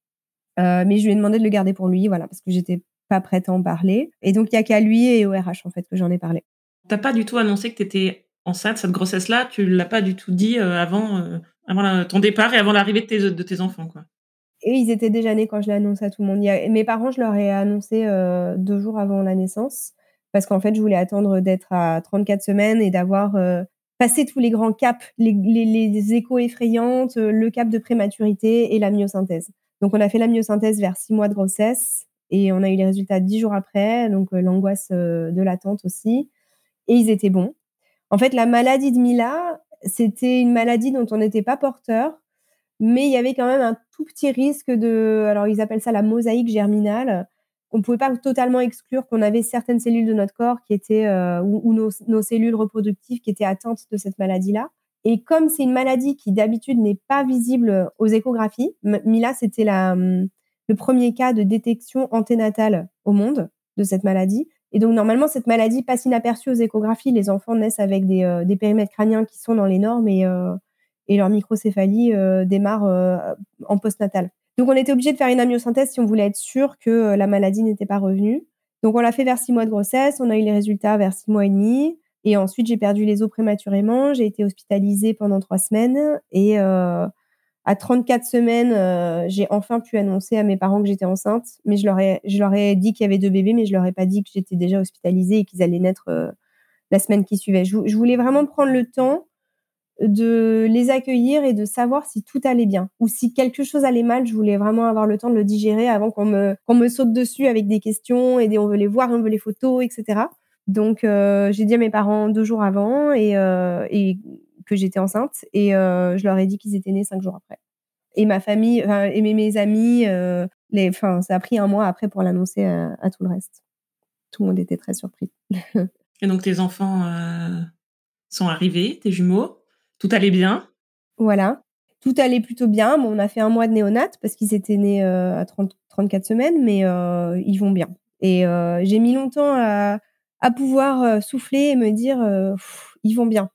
[SPEAKER 2] Euh, mais je lui ai demandé de le garder pour lui, voilà, parce que j'étais pas prête à en parler. Et donc il y a qu'à lui et au RH en fait que j'en ai parlé.
[SPEAKER 1] T'as pas du tout annoncé que tu étais enceinte cette grossesse-là. Tu l'as pas du tout dit avant avant ton départ et avant l'arrivée de tes de tes enfants quoi.
[SPEAKER 2] Et ils étaient déjà nés quand je l'ai annoncé à tout le monde. mes parents, je leur ai annoncé deux jours avant la naissance parce qu'en fait, je voulais attendre d'être à 34 semaines et d'avoir euh, passé tous les grands caps, les, échos effrayantes, euh, le cap de prématurité et la myosynthèse. Donc, on a fait la myosynthèse vers six mois de grossesse et on a eu les résultats dix jours après, donc euh, l'angoisse de l'attente aussi. Et ils étaient bons. En fait, la maladie de Mila, c'était une maladie dont on n'était pas porteur, mais il y avait quand même un tout petit risque de, alors ils appellent ça la mosaïque germinale, on pouvait pas totalement exclure qu'on avait certaines cellules de notre corps qui étaient euh, ou, nos, cellules reproductives qui étaient atteintes de cette maladie-là. Et comme c'est une maladie qui d'habitude n'est pas visible aux échographies, Mila c'était hum, le premier cas de détection anténatale au monde de cette maladie. Et donc normalement cette maladie passe inaperçue aux échographies. Les enfants naissent avec des, euh, périmètres crâniens qui sont dans les normes et euh, leur microcéphalie démarre en postnatal. Donc, on était obligé de faire une amyosynthèse si on voulait être sûr que euh, la maladie n'était pas revenue. Donc, on l'a fait vers six mois de grossesse. On a eu les résultats vers six mois et demi. Et ensuite, j'ai perdu les os prématurément. J'ai été hospitalisée pendant trois semaines. Et euh, à 34 semaines, euh, j'ai enfin pu annoncer à mes parents que j'étais enceinte. Mais je leur ai, je leur ai dit qu'il y avait deux bébés, mais je leur ai pas dit que j'étais déjà hospitalisée et qu'ils allaient naître la semaine qui suivait. Je, voulais vraiment prendre le temps de les accueillir et de savoir si tout allait bien ou si quelque chose allait mal. Je voulais vraiment avoir le temps de le digérer avant qu'on me, me saute dessus avec des questions et des on veut les voir, on veut les photos, etc. Donc euh, j'ai dit à mes parents deux jours avant euh, et que j'étais enceinte et euh, je leur ai dit qu'ils étaient nés cinq jours après. Et ma famille, et mes, mes amis, les, enfin ça a pris un mois après pour l'annoncer à, à, tout le reste. Tout le monde était très surpris.
[SPEAKER 1] et donc tes enfants sont arrivés, tes jumeaux tout allait bien
[SPEAKER 2] Voilà. Tout allait plutôt bien. Bon, on a fait un mois de néonat parce qu'ils étaient nés euh, à 30, 34 semaines, mais euh, ils vont bien. Et euh, j'ai mis longtemps à, à pouvoir souffler et me dire ils vont bien.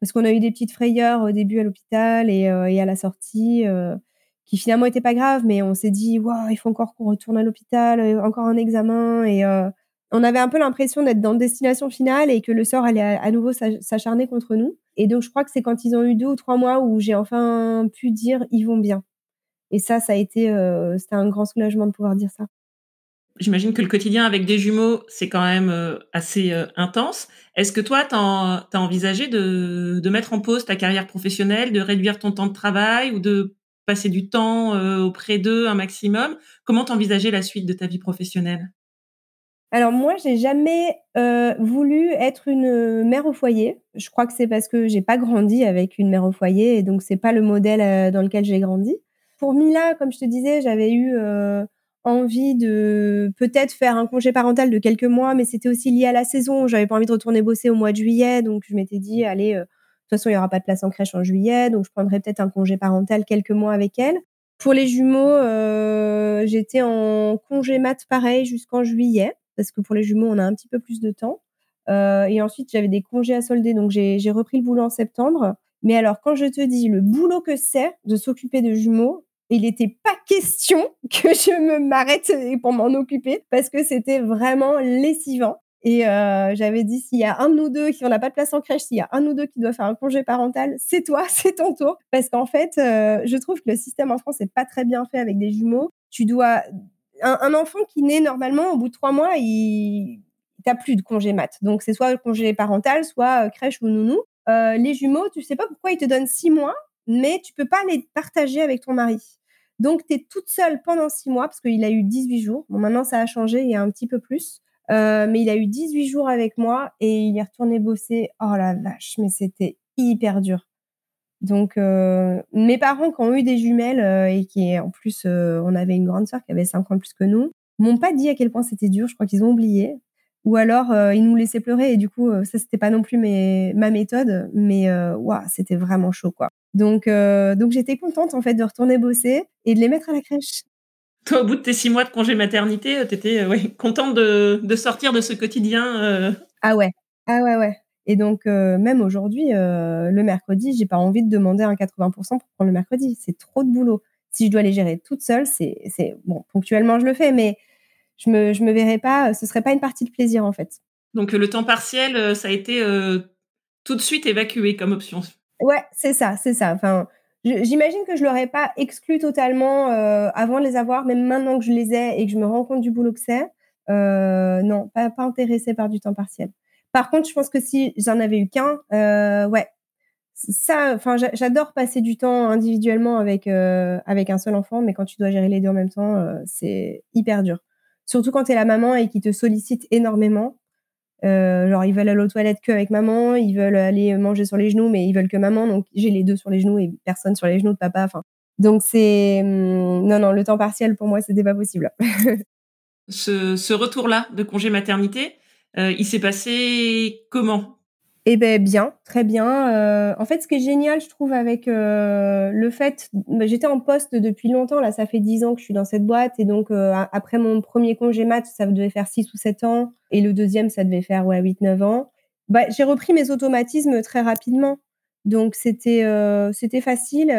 [SPEAKER 2] Parce qu'on a eu des petites frayeurs au début à l'hôpital et, et, à la sortie. qui finalement était pas grave, mais on s'est dit, waouh, il faut encore qu'on retourne à l'hôpital, encore un examen. Et on avait un peu l'impression d'être dans destination finale et que le sort allait à, nouveau s'acharner contre nous. Et donc, je crois que c'est quand ils ont eu deux ou trois mois où j'ai enfin pu dire, ils vont bien. Et ça, ça a été, c'était un grand soulagement de pouvoir dire ça.
[SPEAKER 1] J'imagine que le quotidien avec des jumeaux, c'est quand même assez intense. Est-ce que toi, tu as, envisagé de, mettre en pause ta carrière professionnelle, de réduire ton temps de travail ou de passer du temps auprès d'eux un maximum? Comment t'envisageais la suite de ta vie professionnelle?
[SPEAKER 2] Alors moi, j'ai jamais voulu être une mère au foyer. Je crois que c'est parce que j'ai pas grandi avec une mère au foyer et donc c'est pas le modèle dans lequel j'ai grandi. Pour Mila, comme je te disais, j'avais eu envie de peut-être faire un congé parental de quelques mois, mais c'était aussi lié à la saison. J'avais pas envie de retourner bosser au mois de juillet, donc je m'étais dit, allez, de toute façon, il y aura pas de place en crèche en juillet, donc je prendrai peut-être un congé parental quelques mois avec elle. Pour les jumeaux, j'étais en congé mat pareil jusqu'en juillet, parce que pour les jumeaux, on a un petit peu plus de temps. et ensuite, j'avais des congés à solder, donc j'ai repris le boulot en septembre. Mais alors, quand je te dis le boulot que c'est de s'occuper de jumeaux, il n'était pas question que je me m'arrête pour m'en occuper parce que c'était vraiment lessivant. Et euh, j'avais dit, s'il y a un ou deux qui n'a pas de place en crèche, s'il y a un ou deux qui doit faire un congé parental, c'est toi, c'est ton tour. Parce qu'en fait, euh, je trouve que le système en France n'est pas très bien fait avec des jumeaux. Tu dois... Un, enfant qui naît normalement, au bout de trois mois, il t'as plus de congé mat. Donc, c'est soit congé parental, soit euh, crèche ou nounou. les jumeaux, tu sais pas pourquoi ils te donnent six mois mais tu peux pas les partager avec ton mari. Donc, tu es toute seule pendant six mois, parce qu'il a eu 18 jours. Bon, maintenant, ça a changé, il y a un petit peu plus. Euh, mais il a eu 18 jours avec moi et il est retourné bosser. Oh la vache, mais c'était hyper dur. Donc, euh, mes parents qui ont eu des jumelles euh, et qui, en plus, on avait une grande sœur qui avait 5 ans de plus que nous, m'ont pas dit à quel point c'était dur. Je crois qu'ils ont oublié. Ou alors, ils nous laissaient pleurer et du coup, ça, c'était pas non plus mes, ma méthode. Mais, waouh, c'était vraiment chaud, quoi. Donc, euh, donc j'étais contente en fait de retourner bosser et de les mettre à la crèche.
[SPEAKER 1] Toi, au bout de tes six mois de congé maternité, euh, tu étais euh, contente de, de, sortir de ce quotidien.
[SPEAKER 2] Ah ouais, ah ouais, ouais. Et donc, même aujourd'hui, le mercredi, j'ai pas envie de demander un 80% pour prendre le mercredi. C'est trop de boulot. Si je dois les gérer toute seule, c'est bon. Ponctuellement, je le fais, mais je me je me verrais pas. Ce serait pas une partie de plaisir en fait.
[SPEAKER 1] Donc, le temps partiel, ça a été tout de suite évacué comme option.
[SPEAKER 2] Ouais, c'est ça, c'est ça. Enfin, j'imagine que je l'aurais pas exclu totalement euh, avant de les avoir, même maintenant que je les ai et que je me rends compte du boulot que c'est. Euh, non, pas, pas intéressée par du temps partiel. Par contre, je pense que si j'en avais eu qu'un, euh, ouais, ça, enfin, j'adore passer du temps individuellement avec euh, avec un seul enfant, mais quand tu dois gérer les deux en même temps, euh, c'est hyper dur. Surtout quand tu es la maman et qui te sollicite énormément. Euh, genre ils veulent aller aux toilettes que avec maman, ils veulent aller manger sur les genoux, mais ils veulent que maman. Donc j'ai les deux sur les genoux et personne sur les genoux de papa. Enfin, donc c'est hum, non non le temps partiel pour moi c'était pas possible.
[SPEAKER 1] ce, ce retour-là de congé maternité, euh, il s'est passé comment?
[SPEAKER 2] Eh ben bien, très bien. Euh, en fait, ce qui est génial, je trouve, avec euh, le fait, bah, j'étais en poste depuis longtemps. Là, ça fait dix ans que je suis dans cette boîte, et donc euh, après mon premier congé mat, ça devait faire six ou sept ans, et le deuxième, ça devait faire ouais huit, neuf ans. Bah, j'ai repris mes automatismes très rapidement, donc c'était c'était facile.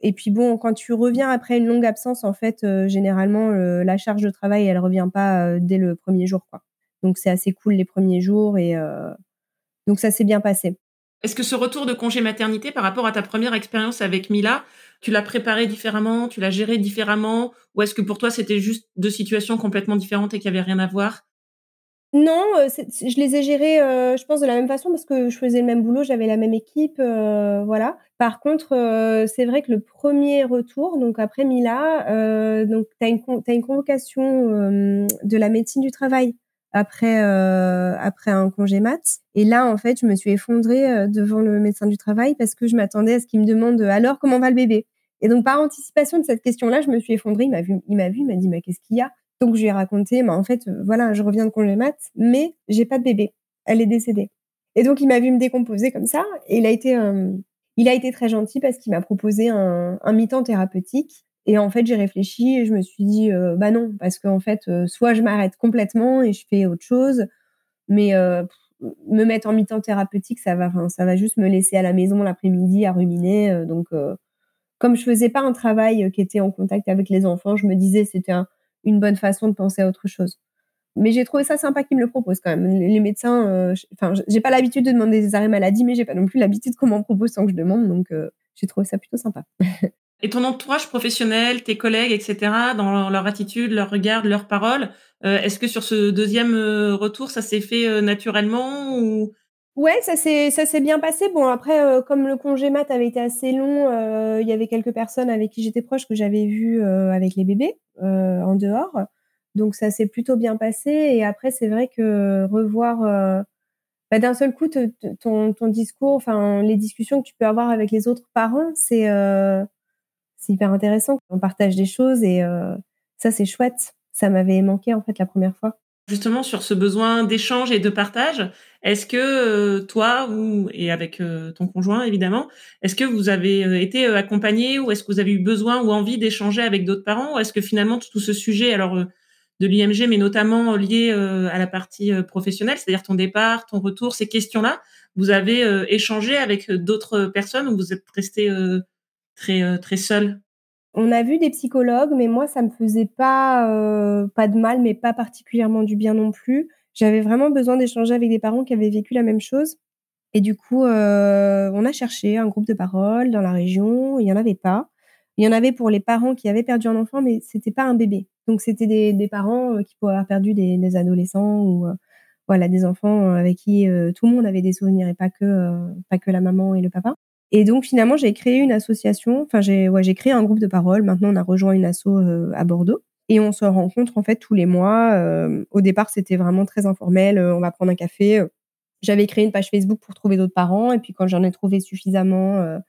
[SPEAKER 2] et puis bon, quand tu reviens après une longue absence, en fait, généralement, la charge de travail, elle revient pas dès le premier jour, quoi. Donc c'est assez cool les premiers jours et euh, donc ça s'est bien passé.
[SPEAKER 1] Est-ce que ce retour de congé maternité par rapport à ta première expérience avec Mila, tu l'as préparé différemment, tu l'as géré différemment ou est-ce que pour toi c'était juste deux situations complètement différentes et qu'il n'y avait rien à voir?
[SPEAKER 2] Non, euh, je les ai gérés, euh, je pense, de la même façon parce que je faisais le même boulot, j'avais la même équipe, voilà. Par contre, c'est vrai que le premier retour, donc après Mila, donc tu as, as, une convocation de la médecine du travail après euh, après un congé mat. Et là, en fait, je me suis effondrée euh, devant le médecin du travail parce que je m'attendais à ce qu'il me demande euh, alors comment va le bébé. Et donc par anticipation de cette question-là, je me suis effondrée. Il m'a vu, il m'a vu, m'a dit mais qu'est-ce qu'il y a? Donc je lui ai raconté, mais en fait voilà, je reviens de congé mat, mais j'ai pas de bébé. Elle est décédée. Et donc il m'a vu me décomposer comme ça. Et il a été il a été très gentil parce qu'il m'a proposé un, un mi-temps thérapeutique et en fait, j'ai réfléchi et je me suis dit, euh, bah non, parce qu'en fait, euh, soit je m'arrête complètement et je fais autre chose, mais euh, me mettre en mi-temps thérapeutique, ça va, ça va juste me laisser à la maison l'après-midi à ruminer. donc, comme je faisais pas un travail qui était en contact avec les enfants, je me disais c'était une bonne façon de penser à autre chose. Mais j'ai trouvé ça sympa qu'ils me le proposent quand même. Les médecins, enfin, j'ai pas l'habitude de demander des arrêts maladie, mais j'ai pas non plus l'habitude qu'on m'en propose sans que je demande, donc j'ai trouvé ça plutôt sympa.
[SPEAKER 1] Et ton entourage professionnel, tes collègues, etc., dans leur attitude, leur regard, leurs paroles, euh, est-ce que sur ce deuxième retour, ça s'est fait naturellement ou?
[SPEAKER 2] Ouais, ça s'est ça s'est bien passé. Bon après, comme le congé mat avait été assez long, il y avait quelques personnes avec qui j'étais proche que j'avais vues avec les bébés en dehors. Donc ça s'est plutôt bien passé. Et après, c'est vrai que revoir euh, bah, d'un seul coup ton, ton, discours, enfin les discussions que tu peux avoir avec les autres parents, c'est euh, c'est hyper intéressant. On partage des choses et euh, ça c'est chouette. Ça m'avait manqué en fait la première fois.
[SPEAKER 1] Justement sur ce besoin d'échange et de partage, est-ce que toi ou et avec ton conjoint évidemment, est-ce que vous avez été accompagné ou est-ce que vous avez eu besoin ou envie d'échanger avec d'autres parents ou est-ce que finalement tout ce sujet alors de l'IMG, mais notamment lié euh, à la partie euh, professionnelle, c'est-à-dire ton départ, ton retour, ces questions-là, vous avez euh, échangé avec d'autres personnes ou vous êtes resté très très seul
[SPEAKER 2] On a vu des psychologues, mais moi ça me faisait pas pas de mal, mais pas particulièrement du bien non plus. J'avais vraiment besoin d'échanger avec des parents qui avaient vécu la même chose. Et du coup, on a cherché un groupe de parole dans la région. Il y en avait pas. Il y en avait pour les parents qui avaient perdu un enfant, mais c'était pas un bébé. Donc c'était des, parents euh, qui pouvaient avoir perdu des, adolescents ou euh, voilà des enfants euh, avec qui tout le monde avait des souvenirs et pas que pas que la maman et le papa. Et donc finalement j'ai créé une association. Enfin j'ai ouais, créé un groupe de parole. Maintenant on a rejoint une asso à Bordeaux et on se rencontre en fait tous les mois. au départ c'était vraiment très informel. on va prendre un café. J'avais créé une page Facebook pour trouver d'autres parents et puis quand j'en ai trouvé suffisamment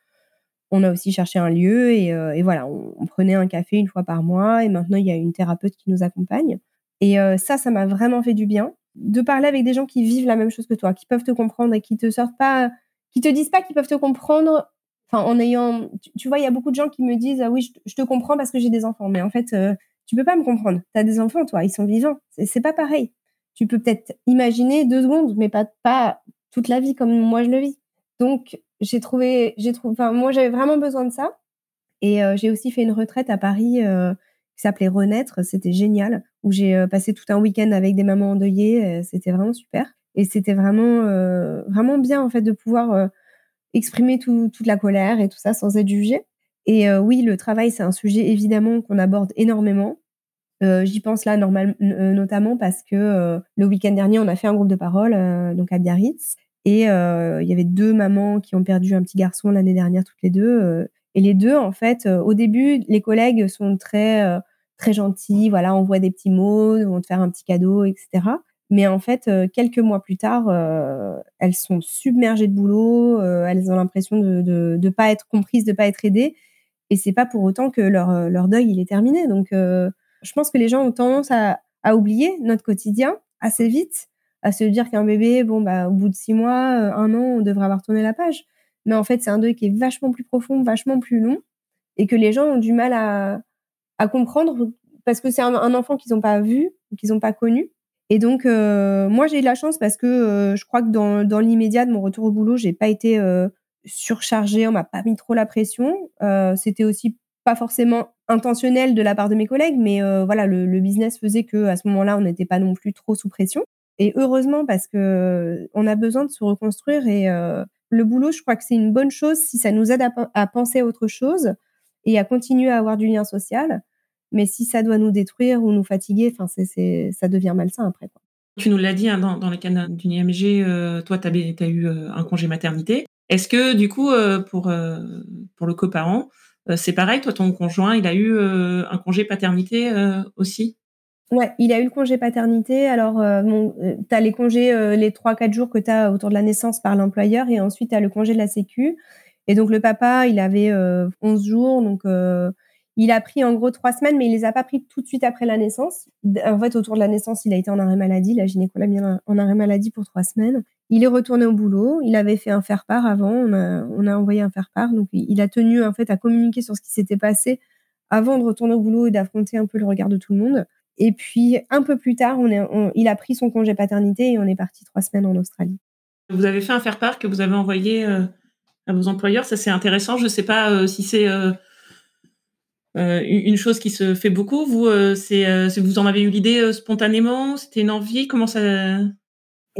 [SPEAKER 2] on a aussi cherché un lieu et, euh, voilà, on, prenait un café une fois par mois et maintenant il y a une thérapeute qui nous accompagne. Et euh, ça, ça m'a vraiment fait du bien de parler avec des gens qui vivent la même chose que toi, qui peuvent te comprendre et qui te sortent pas, qui te disent pas qu'ils peuvent te comprendre. Enfin, en ayant, tu, vois, il y a beaucoup de gens qui me disent ah oui, je, te comprends parce que j'ai des enfants, mais en fait, euh, tu peux pas me comprendre. Tu as des enfants, toi, ils sont vivants. C'est pas pareil. Tu peux peut-être imaginer deux secondes, mais pas toute la vie comme moi je le vis. Donc, j'ai trouvé, j'ai trouvé, enfin, moi, j'avais vraiment besoin de ça. Et euh, j'ai aussi fait une retraite à Paris euh, qui s'appelait Renaître. C'était génial, où j'ai euh, passé tout un week-end avec des mamans endeuillées. c'était vraiment super. Et c'était vraiment, vraiment bien, en fait, de pouvoir exprimer tout, toute la colère et tout ça sans être jugé. Et oui, le travail, c'est un sujet évidemment qu'on aborde énormément. J'y pense là notamment parce que le week-end dernier, on a fait un groupe de parole donc à Biarritz et euh, il y avait deux mamans qui ont perdu un petit garçon l'année dernière, toutes les deux. Euh, et les deux, en fait, euh, au début, les collègues sont très très gentils. Voilà, on voit des petits mots, on te faire un petit cadeau, etc. Mais en fait, quelques mois plus tard, elles sont submergées de boulot. elles ont l'impression de ne pas être comprises, de pas être aidées. Et c'est pas pour autant que leur, deuil il est terminé. Donc, je pense que les gens ont tendance à, oublier notre quotidien assez vite à se dire qu'un bébé, bon, bah, au bout de six mois, euh, un an, on devrait avoir tourné la page. Mais en fait, c'est un deuil qui est vachement plus profond, vachement plus long, et que les gens ont du mal à, à comprendre parce que c'est un, enfant qu'ils n'ont pas vu, qu'ils n'ont pas connu. Et donc, euh, moi, j'ai eu de la chance parce que euh, je crois que dans, dans l'immédiat de mon retour au boulot, j'ai pas été surchargée, on m'a pas mis trop la pression. C'était aussi pas forcément intentionnel de la part de mes collègues, mais voilà, le, le, business faisait que à ce moment-là, on n'était pas non plus trop sous pression. Et heureusement parce que on a besoin de se reconstruire et euh, le boulot, je crois que c'est une bonne chose si ça nous aide à, penser à autre chose et à continuer à avoir du lien social. Mais si ça doit nous détruire ou nous fatiguer, enfin, c'est, ça devient malsain après. Quoi.
[SPEAKER 1] Tu nous l'as dit hein, dans, dans, le cas d'une IMG, euh, toi, tu as, eu euh, un congé maternité. Est-ce que du coup, pour, pour le coparent, c'est pareil, toi, ton conjoint, il a eu un congé paternité aussi?
[SPEAKER 2] Ouais, il a eu le congé paternité. Alors, euh, bon, euh, tu as les congés, euh, les 3-4 jours que tu as autour de la naissance par l'employeur et ensuite tu as le congé de la Sécu. Et donc, le papa, il avait 11 jours. Donc, il a pris en gros 3 semaines, mais il les a pas pris tout de suite après la naissance. En fait, autour de la naissance, il a été en arrêt maladie. La gynéco l'a mis en arrêt maladie pour 3 semaines. Il est retourné au boulot. Il avait fait un faire-part avant. On a, envoyé un faire-part. Donc, il a tenu en fait à communiquer sur ce qui s'était passé avant de retourner au boulot et d'affronter un peu le regard de tout le monde. Et puis, un peu plus tard, il a pris son congé paternité et on est parti trois semaines en Australie.
[SPEAKER 1] Vous avez fait un faire-part que vous avez envoyé euh, à vos employeurs. Ça, c'est intéressant. Je ne sais pas euh, si c'est euh, une chose qui se fait beaucoup. Vous, c'est vous en avez eu l'idée spontanément? C'était une envie? Comment ça?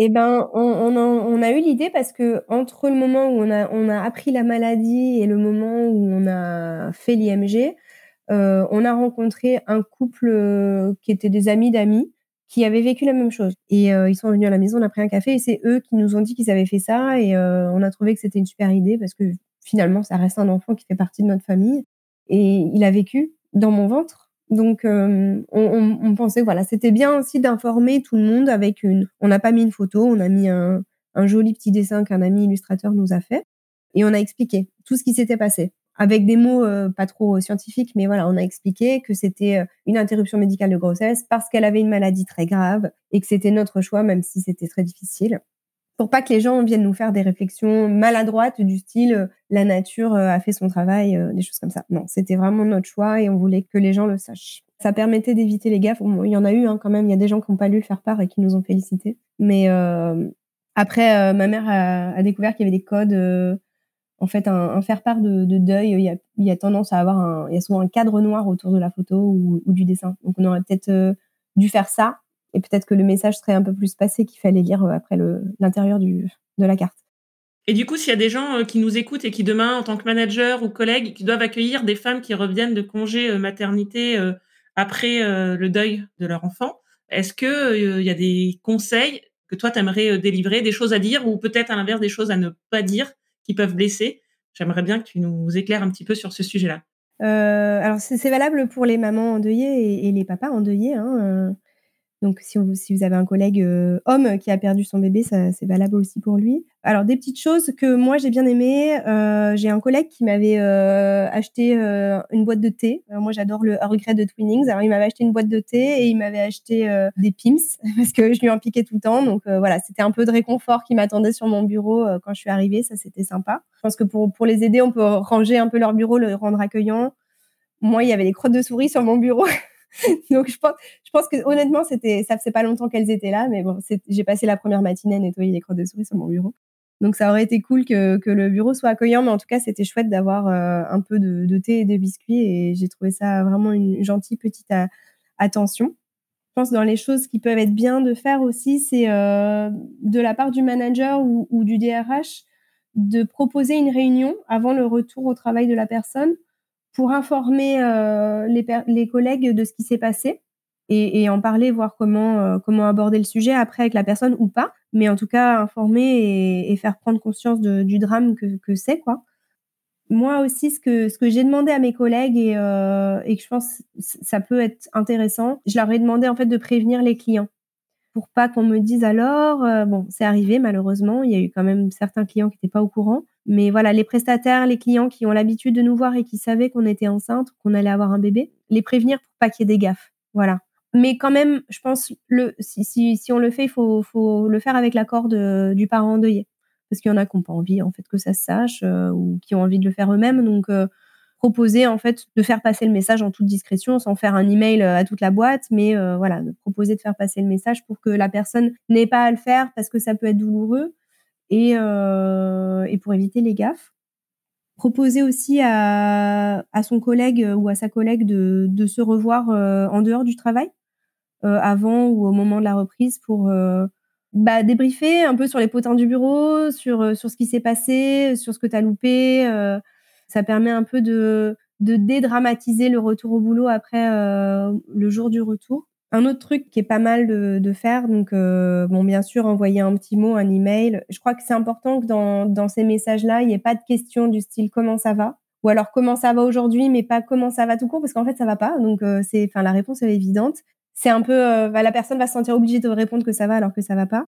[SPEAKER 2] Eh ben, on, a eu l'idée parce que entre le moment où on a, appris la maladie et le moment où on a fait l'IMG, euh, on a rencontré un couple euh, qui était des amis d'amis qui avaient vécu la même chose. Et euh, ils sont venus à la maison, on a pris un café et c'est eux qui nous ont dit qu'ils avaient fait ça et on a trouvé que c'était une super idée parce que finalement, ça reste un enfant qui fait partie de notre famille et il a vécu dans mon ventre donc, euh, on, on, pensait, voilà, c'était bien aussi d'informer tout le monde avec une. On n'a pas mis une photo, on a mis un, un joli petit dessin qu'un ami illustrateur nous a fait, et on a expliqué tout ce qui s'était passé avec des mots euh, pas trop scientifiques, mais voilà, on a expliqué que c'était euh, une interruption médicale de grossesse parce qu'elle avait une maladie très grave et que c'était notre choix, même si c'était très difficile pour pas que les gens viennent nous faire des réflexions maladroites du style euh, la nature euh, a fait son travail, euh, des choses comme ça. Non, c'était vraiment notre choix et on voulait que les gens le sachent. Ça permettait d'éviter les gaffes. il y en a eu hein, quand même. Il y a des gens qui n'ont pas lu le faire part et qui nous ont félicité. Mais après, ma mère a, découvert qu'il y avait des codes. en fait, un, faire part de, deuil, il y, a, il y, a, tendance à avoir un, il y a souvent un cadre noir autour de la photo ou, ou du dessin. Donc, on aurait peut-être dû faire ça et peut-être que le message serait un peu plus passé qu'il fallait lire euh, après l'intérieur de la carte.
[SPEAKER 1] Et du coup, s'il y a des gens euh, qui nous écoutent et qui demain, en tant que manager ou collègue, qui doivent accueillir des femmes qui reviennent de congé euh, maternité après le deuil de leur enfant, est-ce qu'il y a des conseils que toi, tu aimerais délivrer, des choses à dire ou peut-être à l'inverse des choses à ne pas dire qui peuvent blesser? J'aimerais bien que tu nous éclaires un petit peu sur ce sujet-là.
[SPEAKER 2] alors, c'est valable pour les mamans endeuillées et, et les papas endeuillés. Hein, donc, si, vous avez un collègue euh, homme qui a perdu son bébé, c'est valable aussi pour lui. Alors, des petites choses que moi j'ai bien aimées. Euh, j'ai un collègue qui m'avait euh, acheté une boîte de thé. moi, j'adore le regret de Twinings. Alors, il m'avait acheté une boîte de thé et il m'avait acheté des Pims parce que je lui en piquais tout le temps. Donc, voilà, c'était un peu de réconfort qui m'attendait sur mon bureau quand je suis arrivée. Ça, c'était sympa. Je pense que pour, pour les aider, on peut ranger un peu leur bureau, le rendre accueillant. Moi, il y avait des crottes de souris sur mon bureau. Donc je pense, je pense que honnêtement, c'était, ça faisait pas longtemps qu'elles étaient là, mais bon, j'ai passé la première matinée à nettoyer les crottes de souris sur mon bureau. Donc ça aurait été cool que, que le bureau soit accueillant, mais en tout cas, c'était chouette d'avoir euh, un peu de, thé et de biscuits, et j'ai trouvé ça vraiment une gentille petite attention. Je pense dans les choses qui peuvent être bien de faire aussi, c'est euh, de la part du manager ou du DRH de proposer une réunion avant le retour au travail de la personne pour informer euh, les, collègues de ce qui s'est passé et, en parler, voir comment, euh, comment aborder le sujet après avec la personne ou pas. Mais en tout cas, informer et, faire prendre conscience du drame que, que c'est. Moi aussi, ce que, que j'ai demandé à mes collègues et, euh, que je pense ça peut être intéressant, je leur ai demandé en fait de prévenir les clients pour pas qu'on me dise alors, euh, bon, c'est arrivé malheureusement, il y a eu quand même certains clients qui n'étaient pas au courant, mais voilà, les prestataires, les clients qui ont l'habitude de nous voir et qui savaient qu'on était enceinte, qu'on allait avoir un bébé, les prévenir pour pas qu'il y ait des gaffes. Voilà. Mais quand même, je pense, le, si, si, on le fait, il faut, faut le faire avec l'accord du parent endeuillé. Parce qu'il y en a qui n'ont pas envie, en fait, que ça se sache, euh, ou qui ont envie de le faire eux-mêmes. Donc, euh, proposer, en fait, de faire passer le message en toute discrétion, sans faire un email euh, à toute la boîte, mais voilà, de proposer de faire passer le message pour que la personne n'ait pas à le faire parce que ça peut être douloureux et, euh, et pour éviter les gaffes. Proposer aussi à, à, son collègue ou à sa collègue de, de se revoir euh, en dehors du travail, euh, avant ou au moment de la reprise, pour euh, bah, débriefer un peu sur les potins du bureau, sur, euh, sur ce qui s'est passé, sur ce que tu as loupé. Ça permet un peu de, dédramatiser le retour au boulot après le jour du retour. Un autre truc qui est pas mal de, faire, donc euh, bon, bien sûr, envoyer un petit mot, un email. Je crois que c'est important que dans, ces messages-là, il n'y ait pas de question du style comment ça va, ou alors comment ça va aujourd'hui, mais pas comment ça va tout court, parce qu'en fait ça va pas. Donc euh, c'est, enfin la réponse est évidente. C'est un peu, euh, bah, la personne va se sentir obligée de répondre que ça va alors que ça va pas.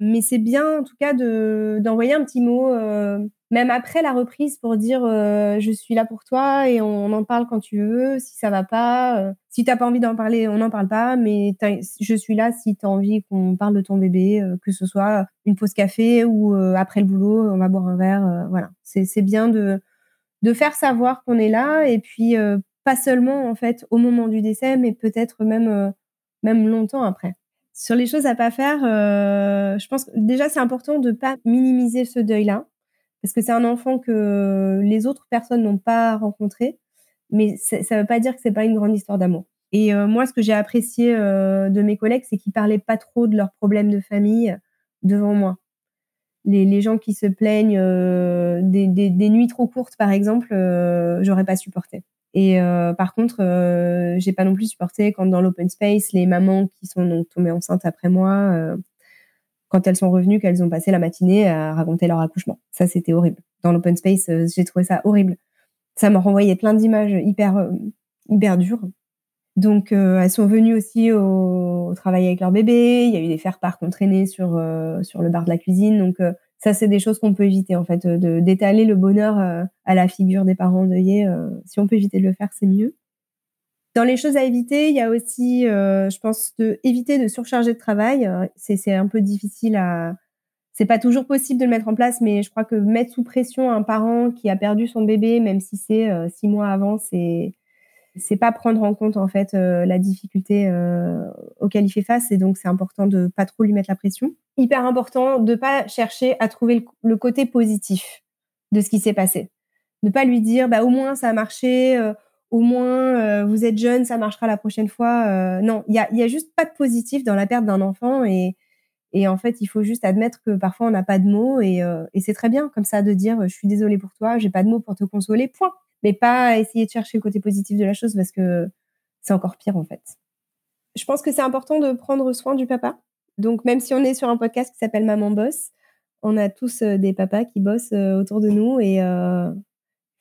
[SPEAKER 2] Mais c'est bien, en tout cas, de d'envoyer un petit mot, euh, même après la reprise, pour dire euh, je suis là pour toi et on, en parle quand tu veux. Si ça va pas, euh, si t'as pas envie d'en parler, on n'en parle pas. Mais je suis là si tu as envie qu'on parle de ton bébé, que ce soit une pause café ou après le boulot, on va boire un verre. voilà, c'est bien de de faire savoir qu'on est là et puis pas seulement en fait au moment du décès, mais peut-être même même longtemps après. Sur les choses à pas faire, euh, je pense que déjà c'est important de pas minimiser ce deuil-là, parce que c'est un enfant que les autres personnes n'ont pas rencontré. mais ça ne veut pas dire que c'est pas une grande histoire d'amour. Et moi, ce que j'ai apprécié de mes collègues, c'est qu'ils parlaient pas trop de leurs problèmes de famille devant moi. Les, gens qui se plaignent des, nuits trop courtes, par exemple, j'aurais pas supporté. Et par contre, j'ai pas non plus supporté quand dans l'open space, les mamans qui sont tombées enceintes après moi, quand elles sont revenues, qu'elles ont passé la matinée à raconter leur accouchement. Ça, c'était horrible. Dans l'open space, j'ai trouvé ça horrible. Ça m'a renvoyé plein d'images hyper, hyper dures. Donc, euh, elles sont venues aussi au, travail avec leur bébé. Il y a eu des faire-part qu'on traînait sur, euh, sur le bar de la cuisine. Donc, euh, ça, c'est des choses qu'on peut éviter, en fait, de d'étaler le bonheur à la figure des parents endeuillés. si on peut éviter de le faire, c'est mieux. Dans les choses à éviter, il y a aussi, je pense, de éviter de surcharger de travail. C'est un peu difficile à, c'est pas toujours possible de le mettre en place, mais je crois que mettre sous pression un parent qui a perdu son bébé, même si c'est six mois avant, c'est c'est pas prendre en compte en fait euh, la difficulté euh, auquel il fait face et donc c'est important de pas trop lui mettre la pression. Hyper important de pas chercher à trouver le, côté positif de ce qui s'est passé. Ne pas lui dire bah au moins ça a marché, euh, au moins vous êtes jeune, ça marchera la prochaine fois. non, il y a, y a juste pas de positif dans la perte d'un enfant et et en fait, il faut juste admettre que parfois on n'a pas de mots et, et c'est très bien comme ça de dire je suis désolée pour toi, j'ai pas de mots pour te consoler. Point mais pas essayer de chercher le côté positif de la chose parce que c'est encore pire en fait. Je pense que c'est important de prendre soin du papa. Donc même si on est sur un podcast qui s'appelle Maman Boss, on a tous euh, des papas qui bossent euh, autour de nous et euh,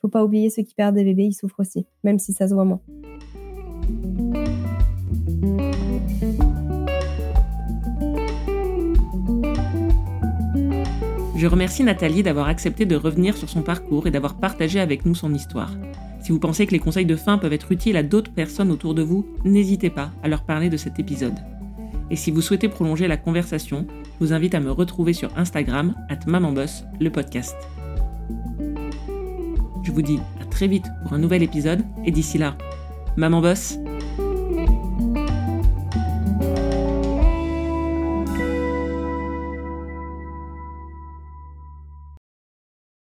[SPEAKER 2] faut pas oublier ceux qui perdent des bébés, ils souffrent aussi, même si ça se voit moins.
[SPEAKER 1] Je remercie Nathalie d'avoir accepté de revenir sur son parcours et d'avoir partagé avec nous son histoire. Si vous pensez que les conseils de fin peuvent être utiles à d'autres personnes autour de vous, n'hésitez pas à leur parler de cet épisode. Et si vous souhaitez prolonger la conversation, je vous invite à me retrouver sur Instagram, at le podcast. Je vous dis à très vite pour un nouvel épisode, et d'ici là, Maman Boss,